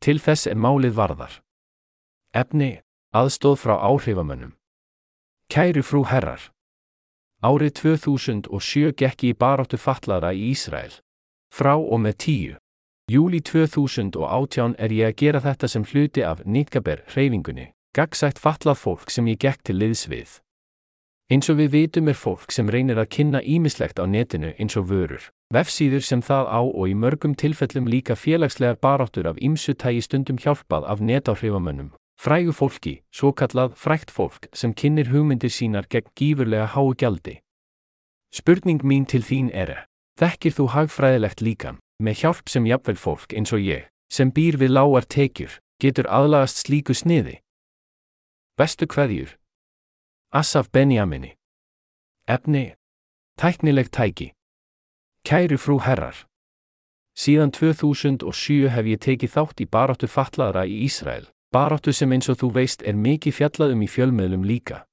Til þess er málið varðar. Efni, aðstóð frá áhrifamönnum. Kæru frú herrar. Árið 2007 gekk í baráttu fatlaðra í Ísrael. Frá og með tíu. Júli 2018 er ég að gera þetta sem hluti af Nýtgaber hreyfingunni, gagsætt fatlað fólk sem ég gekk til liðs við. Eins og við vitum er fólk sem reynir að kynna ímislegt á netinu eins og vörur, vefsíður sem það á og í mörgum tilfellum líka félagslegar baráttur af ímsu tægi stundum hjálpað af netáhrifamönnum, frægu fólki, svo kallað frækt fólk sem kynir hugmyndir sínar gegn gífurlega háu gjaldi. Spurning mín til þín er, þekkir þú hagfræðilegt líkan, með hjálp sem jafnvel fólk eins og ég, sem býr við lágar tekjur, getur aðlagast slíku sniði? Bestu hverjur? Asaf Benjamini. Efni. Tæknileg tæki. Kæru frú herrar. Síðan 2007 hef ég tekið þátt í baráttu fatlaðra í Ísrael, baráttu sem eins og þú veist er mikið fjallaðum í fjölmiðlum líka.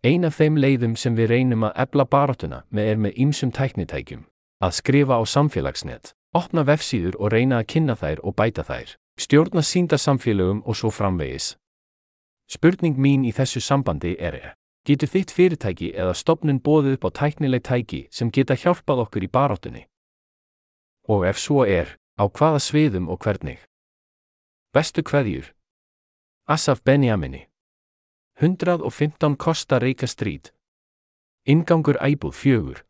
Ein af þeim leiðum sem við reynum að ebla baráttuna með er með ýmsum tæknitækjum, að skrifa á samfélagsnet, opna vefsíður og reyna að kynna þær og bæta þær, stjórna sínda samfélögum og svo framvegis. Spurning mín í þessu sambandi er, getur þitt fyrirtæki eða stopnun bóðið upp á tæknileg tæki sem geta hjálpað okkur í baráttunni? Og ef svo er, á hvaða sviðum og hvernig? Bestu hverjur? Asaf Benjamini. 115 Kosta Reykja Street. Ingangur æbúð fjögur.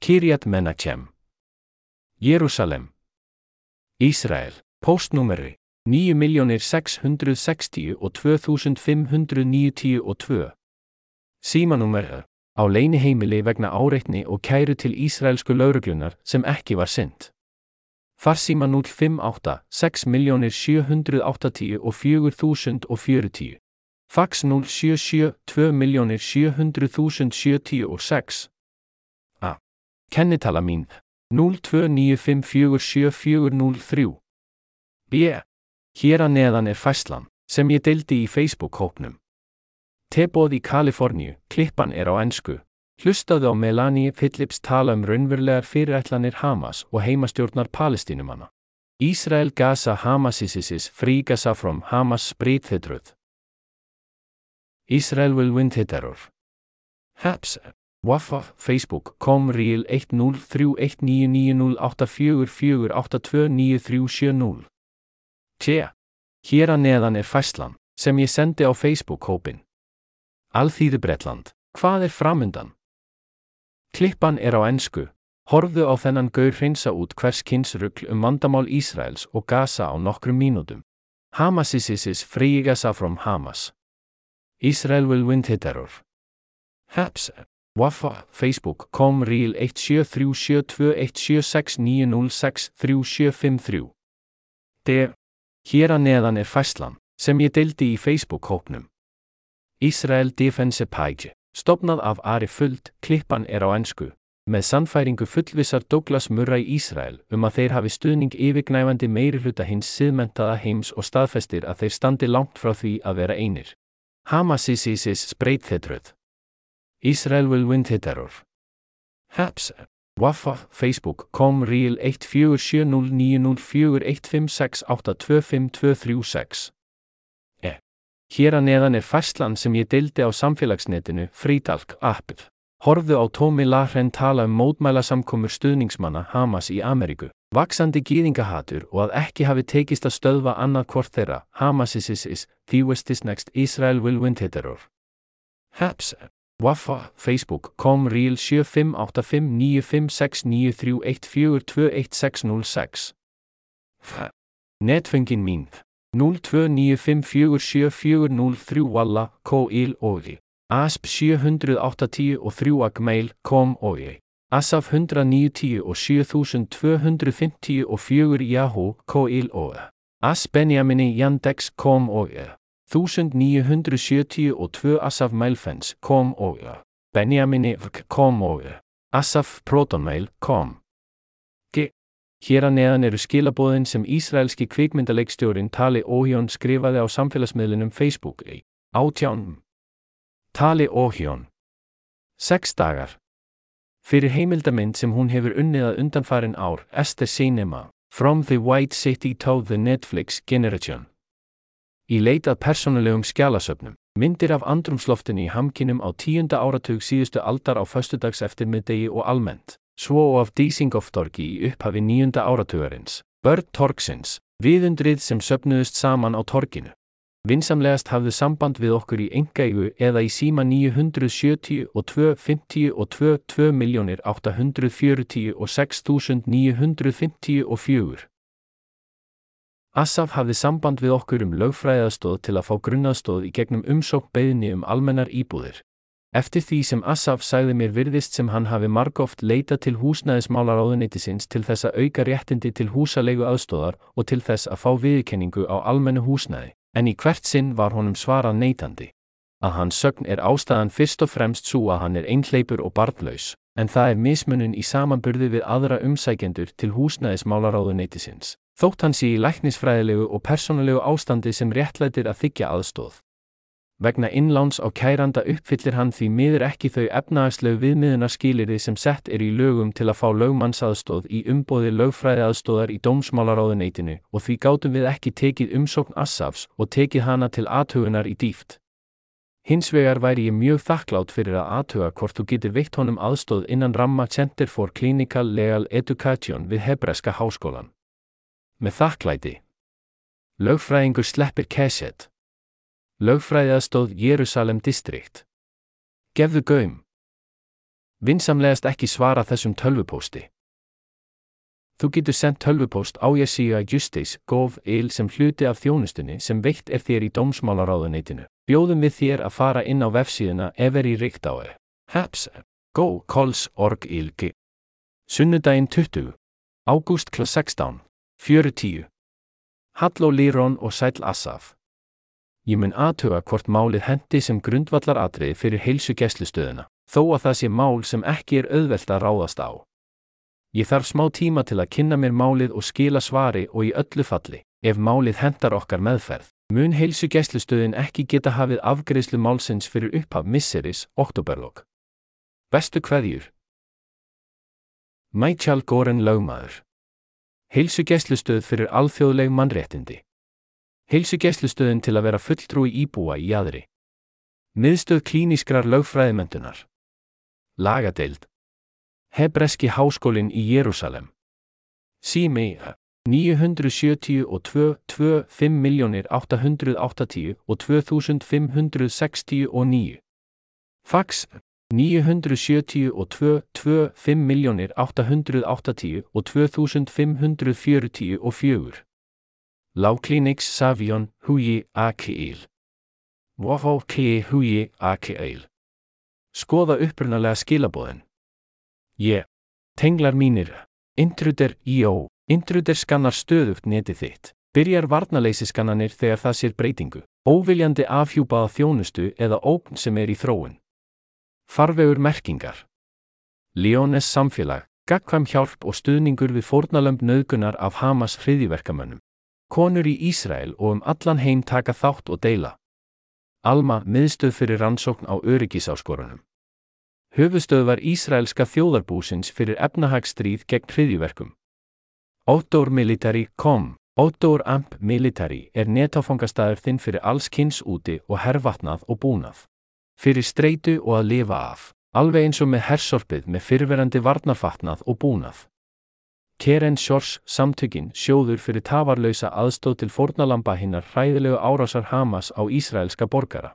Kiryat Menachem. Jérúsalem Ísrael, postnúmeri 9.660 og 2592. Símanúmer á leiniheimili vegna áreitni og kæru til Ísraelsku lauruglunar sem ekki var sendt. Farsíma 058 6.780 og 4.040. Fax 077 2.700.076. A. Kennitala mín 0295474003. B. Hér að neðan er fæslan, sem ég deildi í Facebook-hópnum. Teboð í Kaliforníu, klippan er á ennsku. Hlustaðu á Melanie Phillips tala um raunverulegar fyrirætlanir Hamas og heimastjórnar palestínumanna. Ísrael Gaza Hamasisis free Gaza from Hamas spread the truth. Israel will win the terror. Haps, Wafa, Facebook, com real 1031990844829370. Tjea, hér að neðan er fæslan, sem ég sendi á Facebook-hópin. Alþýðu Bretland, hvað er framundan? Klippan er á ennsku, horfðu á þennan gaur hreinsa út hvers kynsrugl um vandamál Ísraels og Gaza á nokkrum mínútum. Hamasisis free Gaza from Hamas. Israel will win the terror. Haps, Wafa, Facebook, com real 17372176906373. D. Hér að neðan er fæslan, sem ég deildi í Facebook-hópnum. Israel Defense Page, stopnað af Ari Fullt, klippan er á ennsku, með sannfæringu fullvisar Douglas Murray Ísrael um að þeir hafi stuðning yfirgnæfandi meiri hluta hins siðmentaða heims og staðfestir að þeir standi langt frá því að vera einir. Hamasisis spreit þetröð. Israel will win the terror. Haps, Wafa, Facebook, com real 1470904156825236. E. Hér að neðan er fæslan sem ég deildi á samfélagsnetinu, Frídalk, appið. Horfðu á Tómi Lahren tala um mótmæla samkomur stuðningsmanna Hamas í Ameríku, vaksandi gýðingahatur og að ekki hafi tekist að stöðva annað hvort þeirra, Hamasisis, the west is next, Israel will win the terror. Haps, Wafa, Facebook, com real 7585956931421606. Netfengin mín. 0295474003 Walla, K-il og ASP 780 og 3 Agmail, kom og ASAF 190 og 7250 og 4 Yahoo, K-il og AS Benjamini Yandex, kom og 1972 Asaf Mailfans, kom og Benjamin Evk, kom og Asaf Protonmail, kom. G. Hér að neðan eru skilabóðin sem Ísraelski kvikmyndaleikstjórin Tali Óhjón skrifaði á samfélagsmiðlunum Facebook í átjánum. Tali Óhjón. Seks dagar. Fyrir heimildamind sem hún hefur unnið að undanfarin ár, Esther Seinema, From the White City to the Netflix Generation. Í leitað persónulegum skjálasöfnum, myndir af andrumsloftinu í hamkinum á tíunda áratug síðustu aldar á föstudags eftir middegi og almennt, svo og af Dísingoftorgi í upphafi níunda áratugarins, börn torksins, viðundrið sem söfnuðust saman á torkinu. Vinsamlegast hafðu samband við okkur í engaigu eða í síma 970 og 250 og 22 miljónir 840 og 6954. Assaf hafði samband við okkur um lögfræðastóð til að fá grunnaðstóð í gegnum umsók beðinni um almennar íbúðir. Eftir því sem Assaf sagði mér virðist sem hann hafi margóft leita til húsnæðismálaráðuneytisins til þess að auka réttindi til húsalegu aðstóðar og til þess að fá viðkenningu á almennu húsnæði en í hvert sinn var honum svarað neitandi. Að hans sögn er ástæðan fyrst og fremst svo að hann er einhleipur og barnlaus, en það er mismunun í samanburði við aðra umsækjendur til húsnæðismálaráðu neytisins, þótt hann sé í læknisfræðilegu og persónulegu ástandi sem réttlætir að þykja aðstóð. Vegna innláns á kæranda uppfyllir hann því miður ekki þau efnagslegu viðmiðunarskýliri sem sett er í lögum til að fá lögmannsaðstóð í umbóði lögfræðiaðstóðar í dómsmálaráðuneytinu og því gátum við ekki tekið umsókn Assafs og tekið hana til aðtögunar í dýft. Hins vegar væri ég mjög þakklátt fyrir að aðtöga hvort þú getur veitt honum aðstóð innan ramma Center for Clinical Legal Education við Hebreska háskólan. Með þakklæti. Lögfræðingur sleppir Keshet. Lögfræðiðastóð Jérúsalem distrikt. Gefðu gaum. Vinsamlegast ekki svara þessum tölvupósti. Þú getur sendt tölvupóst á ég síða Justice Gov.il sem hluti af þjónustunni sem veitt er þér í dómsmálaráðuneytinu. Bjóðum við þér að fara inn á vefsíðuna efer í rikt á er. Haps. Go. Calls. Org. Ilgi. Sunnudaginn 20. Ágúst kl. 16. 4.10. Halló Lírón og Sæl Assaf. Ég mun aðtuga hvort málið hendi sem grundvallar atriði fyrir heilsu gæslustöðuna, þó að það sé mál sem ekki er auðvelt að ráðast á. Ég þarf smá tíma til að kynna mér málið og skila svari og í öllu falli, ef málið hendar okkar meðferð, mun heilsu gæslustöðin ekki geta hafið afgreðslu málsins fyrir upphaf misseris, oktoberlokk. Bestu hverjur? Mætjál Góren Laugmaður Heilsu gæslustöð fyrir alþjóðleg mannréttindi Heilsugeslustöðin til að vera fulltrúi íbúa í jæðri. Miðstöð klíniskrar lögfræðimöndunar. Lagadeild. Hebreski háskólin í Jérúsalem. Sími 972 25.880 og 2569. Fax 972 25.880 og 2544. Láklíniks Savion Huyi AKL. Wafó K. Huyi AKL. Skoða upprunalega skilabóðin. Ég. Tenglar mínir. Intruder I.O. Intruder skannar stöðugt netið þitt. Byrjar varnaleysiskananir þegar það sér breytingu. Óviljandi afhjúpaða þjónustu eða ópn sem er í þróun. Farvegur merkingar. Leones samfélag. Gagkvæm hjálp og stuðningur við fórnalömb nöðgunar af Hamas hriðiverkamönnum. Konur í Ísrael og um allan heim taka þátt og deila. Alma miðstöð fyrir rannsókn á öryggisáskorunum. Höfustöð var Ísraelska þjóðarbúsins fyrir efnahagstríð gegn hriðjuverkum. Outdoor Military Com. Outdoor Amp Military er netáfangastæður þinn fyrir alls kynns úti og herrvatnað og búnað. Fyrir streitu og að lifa af. Alveg eins og með hersorpið með fyrverandi varnarfatnað og búnað. Keren Shores samtökin sjóður fyrir tafarlausa aðstóð til fornalamba hinnar hræðilegu árásar Hamas á Ísraelska borgara.